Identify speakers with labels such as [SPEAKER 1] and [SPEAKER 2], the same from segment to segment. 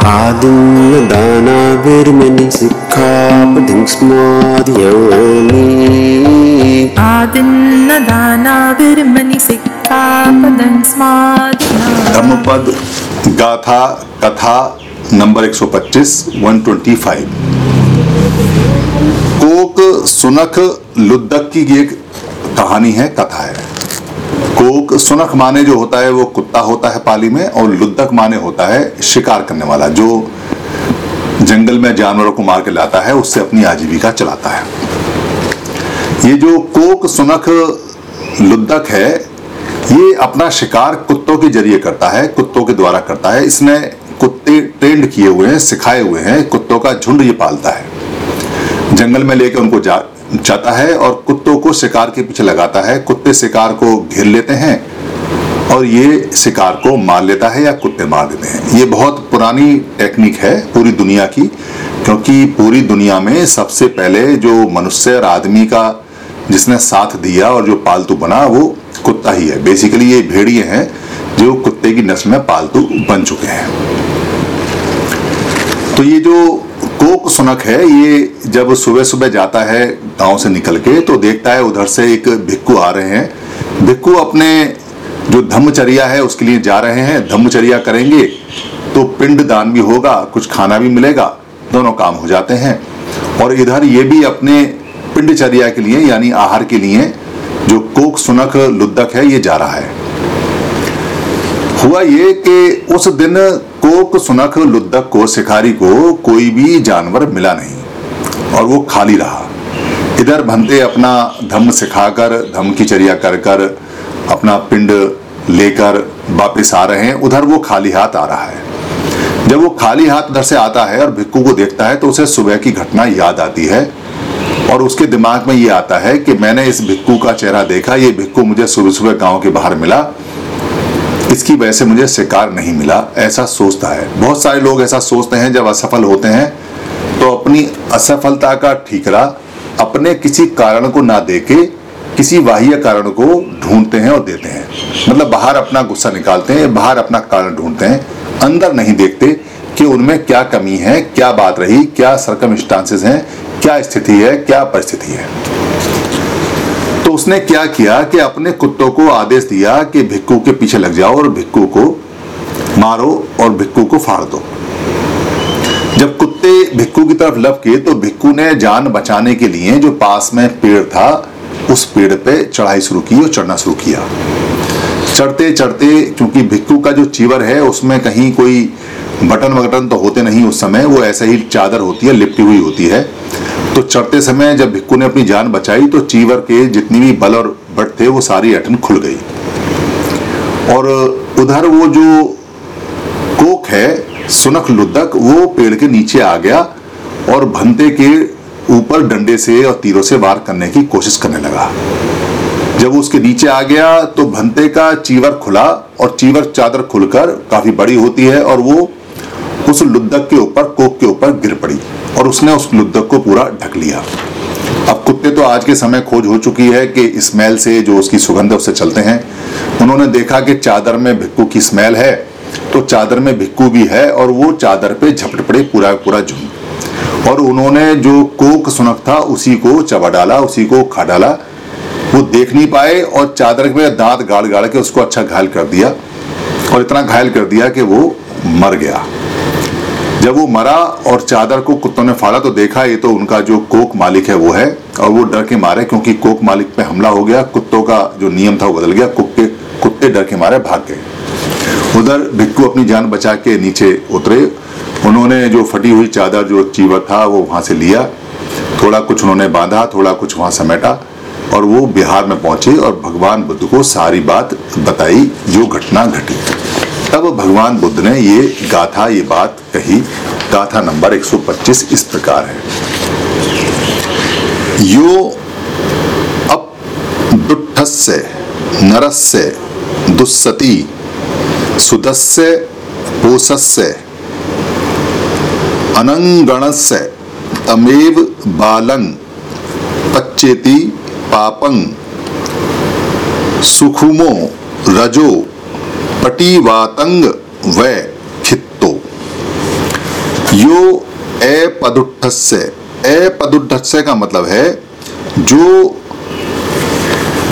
[SPEAKER 1] आदिन्न दानाविर्मणि सिक्खापदिं स्मादयामि
[SPEAKER 2] आदिन्नदानाविर्मणि सिक्खापदं स्मादिना
[SPEAKER 3] धम्मपद गाथा कथा number 125 125 Coke सुनख लुद्दक की एक कहानी है कथा है। कोक सुनख माने जो होता है, वो कुत्ता होता है पाली में और लुद्दक माने होता है शिकार करने वाला, जो जंगल में जानवरों को मार के लाता है, उससे अपनी आजीविका चलाता है। ये जो कोक सुनख लुद्दक है, ये अपना शिकार कुत्तों के ज़रिए करता है, कुत्तों के द्वारा करता है। इसने कुत्ते ट्रेंड किए हुए हैं, सिखाए हुए हैं, कुत्तों का झुंड ये पालता है। जंगल में लेके उनको जा जाता है और कुत्तों को शिकार के पीछे लगाता है। कुत्ते शिकार को घेर लेते हैं और ये शिकार को मार लेता है या कुत्ते मार देते हैं। ये बहुत पुरानी टेक्निक है पूरी दुनिया की, क्योंकि पूरी दुनिया में सबसे पहले जो मनुष्य और आदमी का जिसने साथ दिया और जो पालतू बना, वो कुत्ता ही है। बेसिकली ये भेड़िए हैं जो कुत्ते की नस्ल में पालतू बन चुके हैं। तो ये जो कोक सुनक है, ये जब सुबह सुबह जाता है गाँव से निकल के तो देखता है उधर से एक भिक्कू आ रहे हैं। भिक्कू अपने जो धम्मचर्या है, उसके लिए जा रहे हैं, धम्मचर्या करेंगे तो पिंड दान भी होगा, कुछ खाना भी मिलेगा, दोनों काम हो जाते हैं। और इधर ये भी अपने पिंडचर्या के लिए, यानी आहार के लिए, जो कोक सुनक लुद्दक है, ये जा रहा है। हुआ ये कि उस दिन कोक सुनख लुद्दक को शिकारी को कोई भी जानवर मिला नहीं, और वो खाली रहा। इधर भंते अपना धम्म सिखाकर, धम्म की चर्या कर कर अपना पिंड लेकर वापिस आ रहे हैं। उधर वो खाली हाथ आ रहा है। जब वो खाली हाथ उधर से आता है और भिक्कू को देखता है तो उसे सुबह की घटना याद आती है, और उसके दिमाग में ये आता है कि मैंने इस भिक्कू का चेहरा देखा, ये भिक्कू मुझे सुबह सुबह गाँव के बाहर मिला इसकी वजह से मुझे शिकार नहीं मिला, ऐसा सोचता है। बहुत सारे लोग ऐसा सोचते हैं, जब असफल होते हैं तो अपनी असफलता का ठीकरा अपने किसी कारण को ना देके, किसी बाह्य कारण को ढूंढते हैं और देते हैं। मतलब बाहर अपना गुस्सा निकालते हैं, बाहर अपना कारण ढूंढते हैं। अंदर नहीं देखते कि उनमें क्या कमी है, क्या बात रही, क्या सरकम हैं, क्या स्थिति है, क्या परिस्थिति है। उसने क्या किया कि अपने कुत्तों को आदेश दिया कि भिक्कू के पीछे लग जाओ और भिक्कू को मारो और भिक्कू को फाड़ दो। जब कुत्ते भिक्कू की तरफ़ लपके तो भिक्कू ने जान बचाने के लिए जो पास में पेड़ था, उस पेड़ पे चढ़ाई शुरू की और चढ़ना शुरू किया। चढ़ते चढ़ते क्योंकि भिक्कू का जो चीवर है, उसमें कहीं कोई बटन वगटन तो होते नहीं उस समय, वो ऐसे ही चादर होती है, लिपटी हुई होती है। तो चढ़ते समय जब भिक्कू ने अपनी जान बचाई तो चीवर के जितनी भी बल और बट थे, वो सारी अटन खुल गई। और उधर वो जो कोक है, सुनख लुद्दक, वो पेड़ के नीचे आ गया और भंते के ऊपर डंडे से और तीरों से वार करने की कोशिश करने लगा। जब उसके नीचे आ गया तो भंते का चीवर खुला और चीवर चादर खुलकर काफ़ी बड़ी होती है और वो उस लुद्दक के ऊपर कोक के ऊपर गिर पड़ी। और उसने उस लुद्दक को पूरा ढक लिया। अब कुत्ते तो आज के समय खोज हो चुकी है कि स्मेल से जो उसकी सुगंध उससे चलते हैं। उन्होंने देखा कि चादर में भिक्कू की स्मेल है तो चादर में भिक्कू भी है और वो चादर पे झपट पड़े पूरा पूरा झुंड। और उन्होंने जो कोक सुनक था, उसी को चबा डाला, उसी को खा डाला। वो देख नहीं पाए और चादर में दांत गाड़ गाड़ के उसको अच्छा घायल कर दिया और इतना घायल कर दिया कि वो मर गया। जब वो मरा और चादर को कुत्तों ने फाड़ा तो देखा ये तो उनका जो कोक मालिक है वो है, और वो डर के मारे क्योंकि कोक मालिक पे हमला हो गया, कुत्तों का जो नियम था वो बदल गया कुत्ते कुत्ते डर के मारे, भाग गए। उधर भिक्कू अपनी जान बचा के नीचे उतरे। उन्होंने जो फटी हुई चादर, जो चीवर था, वो वहाँ से लिया। थोड़ा कुछ उन्होंने बांधा, थोड़ा कुछ वहाँ समेटा, और वो बिहार में पहुँचे और भगवान बुद्ध को सारी बात बताई, जो घटना घटी। तब भगवान बुद्ध ने ये गाथा, ये बात कही। गाथा नंबर 125 इस प्रकार है। यो अप दुट्ठस्य, नरस्य, दुस्सती, सुदस्य, पोषस्य, अनंगणस्य, तमेव बालं पच्चेति पापं सुखुमो रजो पटीवातंग व खित्तो। यो ए पदुठस्य ए पदुठस्य का मतलब है, जो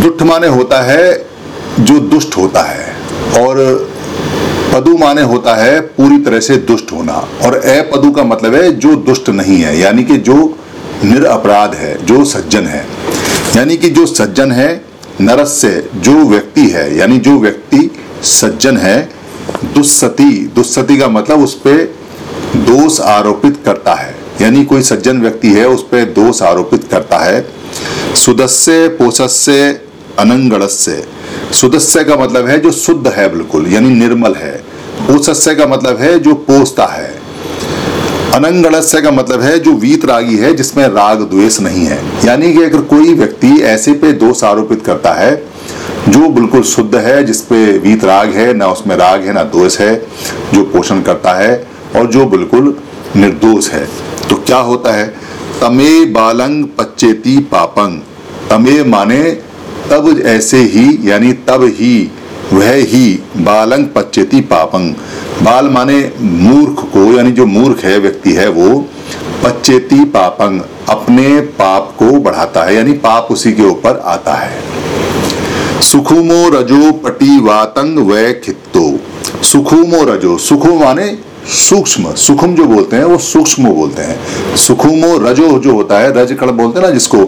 [SPEAKER 3] दुष्ट माने होता है, जो दुष्ट होता है। और पदु माने होता है पूरी तरह से दुष्ट होना। और ए पदु का मतलब है, जो दुष्ट नहीं है, यानी कि जो निरअपराध है, जो सज्जन है। यानी कि जो सज्जन है नरस से जो व्यक्ति है, यानी जो व्यक्ति सज्जन है, दुस्सती दुस्सती का मतलब उस पर दोष आरोपित करता है। यानी कोई सज्जन व्यक्ति है, उस पर दोष आरोपित करता है। सुदस्य, पोषस्य अनंगणस्य सुदस्य का मतलब है जो शुद्ध है बिल्कुल, यानी निर्मल है। पोषस्य का मतलब है जो पोषता है। अनंगणस्य का मतलब है जो वीत रागी है, जिसमें राग द्वेष नहीं है। यानी कि अगर कोई व्यक्ति ऐसे पे दोष आरोपित करता है जो बिल्कुल शुद्ध है जिसपे वीत राग है, ना उसमें राग है, ना दोष है, जो पोषण करता है और जो बिल्कुल निर्दोष है। तो क्या होता है? तमे बालंग पच्चेती पापंग। तमे माने तब ऐसे ही, यानी तब ही, वह ही, बालंग पच्चेती पापंग। बाल माने मूर्ख को, यानी जो मूर्ख है, व्यक्ति है वो, पच्चेती पापंग अपने पाप को बढ़ाता है, यानी पाप उसी के ऊपर आता है। सुखुमो रजो पटी वातंग व खित्तो। सुखुमो रजो सुखु माने सूक्ष्म, सुखुम जो बोलते हैं, वो सूक्ष्म बोलते हैं। सुखुमो रजो जो होता है, रज कण बोलते हैं ना, जिसको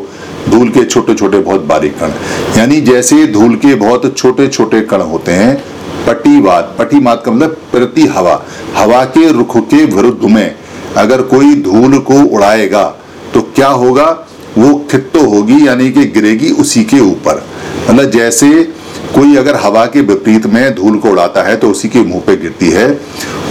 [SPEAKER 3] धूल के छोटे छोटे बहुत बारीक कण। यानी जैसे धूल के बहुत छोटे छोटे कण होते हैं पटीवाद पटीमात का मतलब प्रति हवा। हवा के रुख के विरुद्ध में अगर कोई धूल को उड़ाएगा तो क्या होगा? वो खित्तो होगी, यानी कि गिरेगी उसी के ऊपर। मतलब जैसे कोई अगर हवा के विपरीत में धूल को उड़ाता है तो उसी के मुँह पे गिरती है,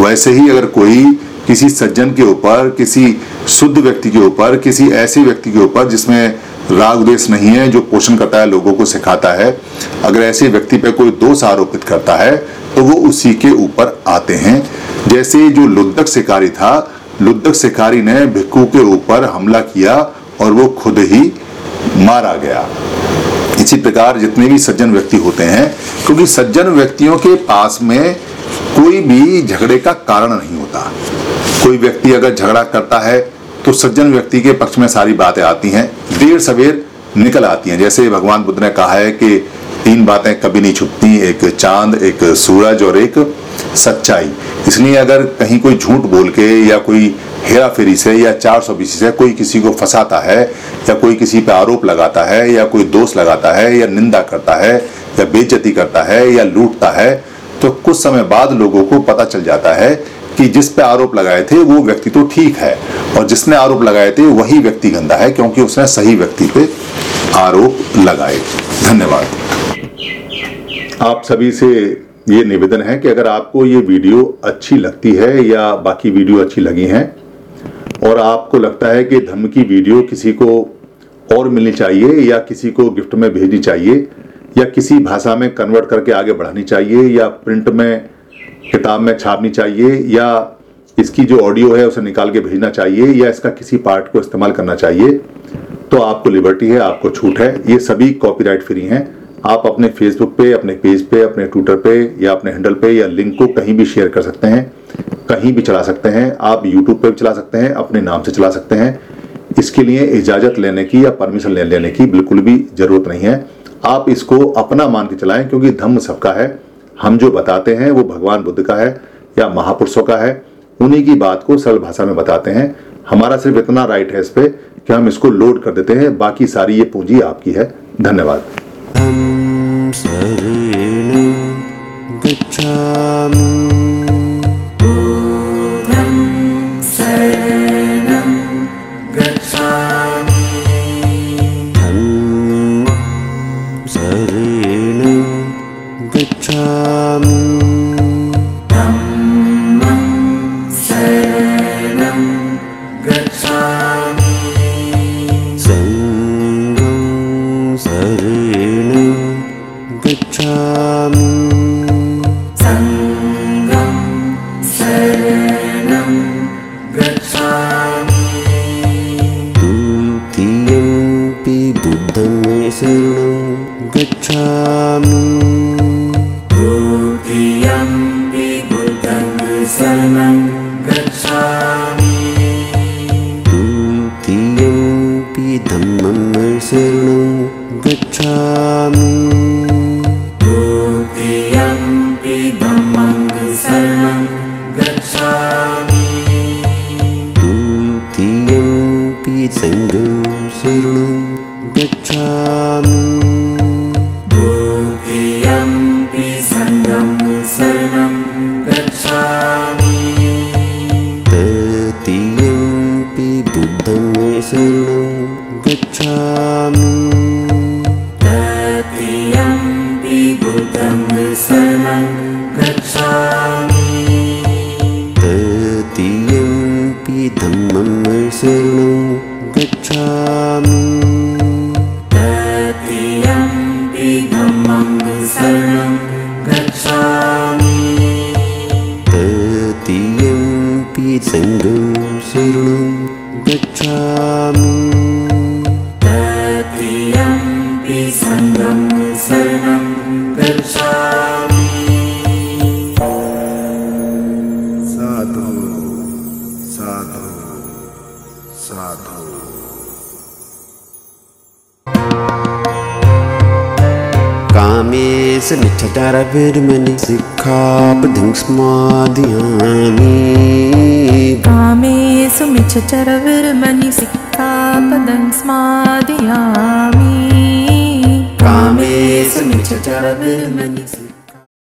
[SPEAKER 3] वैसे ही अगर कोई किसी सज्जन के ऊपर, किसी शुद्ध व्यक्ति के ऊपर, किसी ऐसे व्यक्ति के ऊपर जिसमें राग द्वेष नहीं है, जो पोषण करता है, लोगों को सिखाता है, अगर ऐसे व्यक्ति पे कोई दोष आरोपित करता है तो वो उसी के ऊपर आते हैं। जैसे जो लुद्धक शिकारी था लुद्धक शिकारी ने भिक्खू के ऊपर हमला किया और वो खुद ही मारा गया। इसी प्रकार जितने भी सज्जन व्यक्ति होते हैं, क्योंकि सज्जन व्यक्तियों के पास में कोई भी झगड़े का कारण नहीं होता। कोई व्यक्ति अगर झगड़ा करता है तो सज्जन व्यक्ति के पक्ष में सारी बातें आती हैं, देर सवेर निकल आती हैं। जैसे भगवान बुद्ध ने कहा है कि तीन बातें कभी नहीं छुपती, एक चाँद, एक सूरज और एक सच्चाई। इसलिए अगर कहीं कोई झूठ बोल के या कोई हेरा फेरी से या चार सौ बीसी से कोई किसी को फंसाता है या कोई किसी पे आरोप लगाता है या कोई दोष लगाता है या निंदा करता है या बेइज्जती करता है या लूटता है तो कुछ समय बाद लोगों को पता चल जाता है कि जिस पे आरोप लगाए थे वो व्यक्ति तो ठीक है और जिसने आरोप लगाए थे वही व्यक्ति गंदा है क्योंकि उसने सही व्यक्ति पे आरोप लगाए। धन्यवाद। आप सभी से ये निवेदन है कि अगर आपको ये वीडियो अच्छी लगती है या बाकी वीडियो अच्छी लगी हैं और आपको लगता है कि धर्म की वीडियो किसी को और मिलनी चाहिए या किसी को गिफ्ट में भेजनी चाहिए या किसी भाषा में कन्वर्ट करके आगे बढ़ानी चाहिए या प्रिंट में, किताब में छापनी चाहिए या इसकी जो ऑडियो है उसे निकाल के भेजना चाहिए या इसका किसी पार्ट को इस्तेमाल करना चाहिए तो आपको लिबर्टी है, आपको छूट है। ये सभी कॉपीराइट फ्री हैं। आप अपने फेसबुक पे, अपने पेज पे, अपने ट्विटर पे या अपने हैंडल पे या लिंक को कहीं भी शेयर कर सकते हैं। कहीं भी चला सकते हैं, आप यूट्यूब पे भी चला सकते हैं, अपने नाम से चला सकते हैं। इसके लिए इजाज़त लेने की या परमिशन ले, लेने की बिल्कुल भी ज़रूरत नहीं है। आप इसको अपना मान के चलाएँ, क्योंकि धम्म सबका है। हम जो बताते हैं, वो भगवान बुद्ध का है या महापुरुषों का है। उन्हीं की बात को सरल भाषा में बताते हैं। हमारा सिर्फ़ इतना राइट है इस पे कि हम इसको लोड कर देते हैं। बाकी सारी ये पूंजी आपकी है। धन्यवाद।
[SPEAKER 1] मे शरणं गच्छामि। द्वितीयम्बि बुद्धं शरणं गच्छामि। द्वितीयम्पि धम्मं शरणं गच्छामि। द्वितीयम्पि धम्मं शरणं गच्छामि।
[SPEAKER 4] द्वितीयम्पि
[SPEAKER 1] सङ्गम् ततीयं पीतुम
[SPEAKER 2] ततीयं पीतं धम्मं स
[SPEAKER 4] se mittadara vedmani
[SPEAKER 1] ਮਨੀ smadhyami కామేసు మిచ్చర
[SPEAKER 2] ਕਾਮੇ ਸੁ స్మాదయామి కామేసు మిచ్చర ਮਨੀ